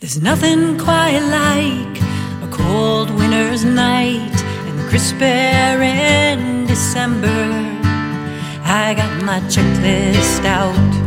There's nothing quite like a cold winter's night and the crisp air in December. I got my checklist out.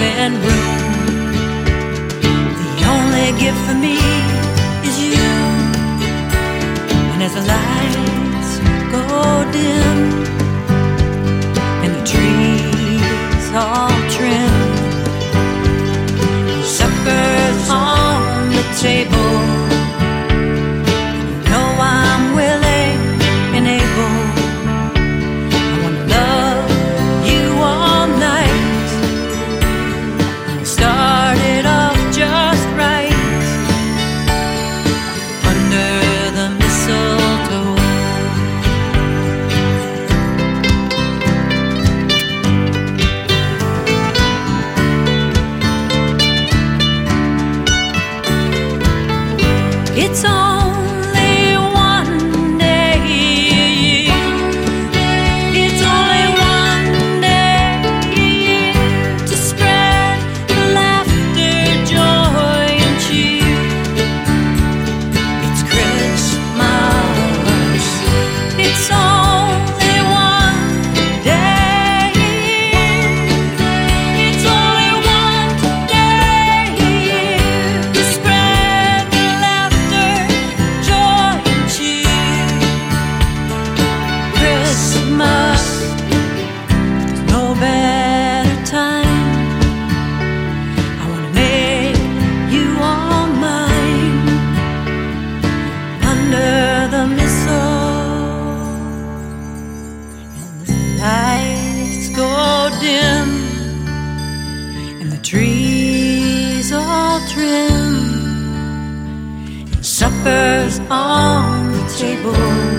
living room. The only gift for me. It's on. trees all trim, and supper's on the table.